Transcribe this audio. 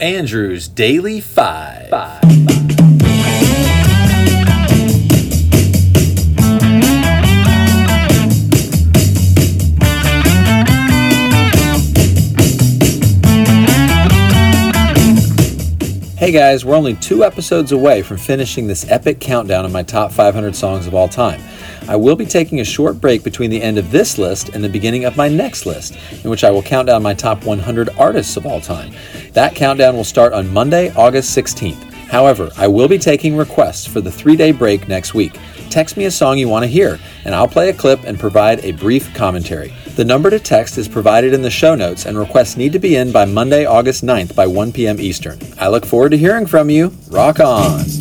Andrew's Daily Five. Five. Hey guys, we're only two episodes away from finishing this epic countdown of my top 500 songs of all time. I will be taking a short break between the end of this list and the beginning of my next list, in which I will count down my top 100 artists of all time. That countdown will start on Monday, August 16th. However, I will be taking requests for the three day break next week. Text me a song you want to hear, and I'll play a clip and provide a brief commentary. The number to text is provided in the show notes, and requests need to be in by Monday, August 9th by 1 p.m. Eastern. I look forward to hearing from you. Rock on!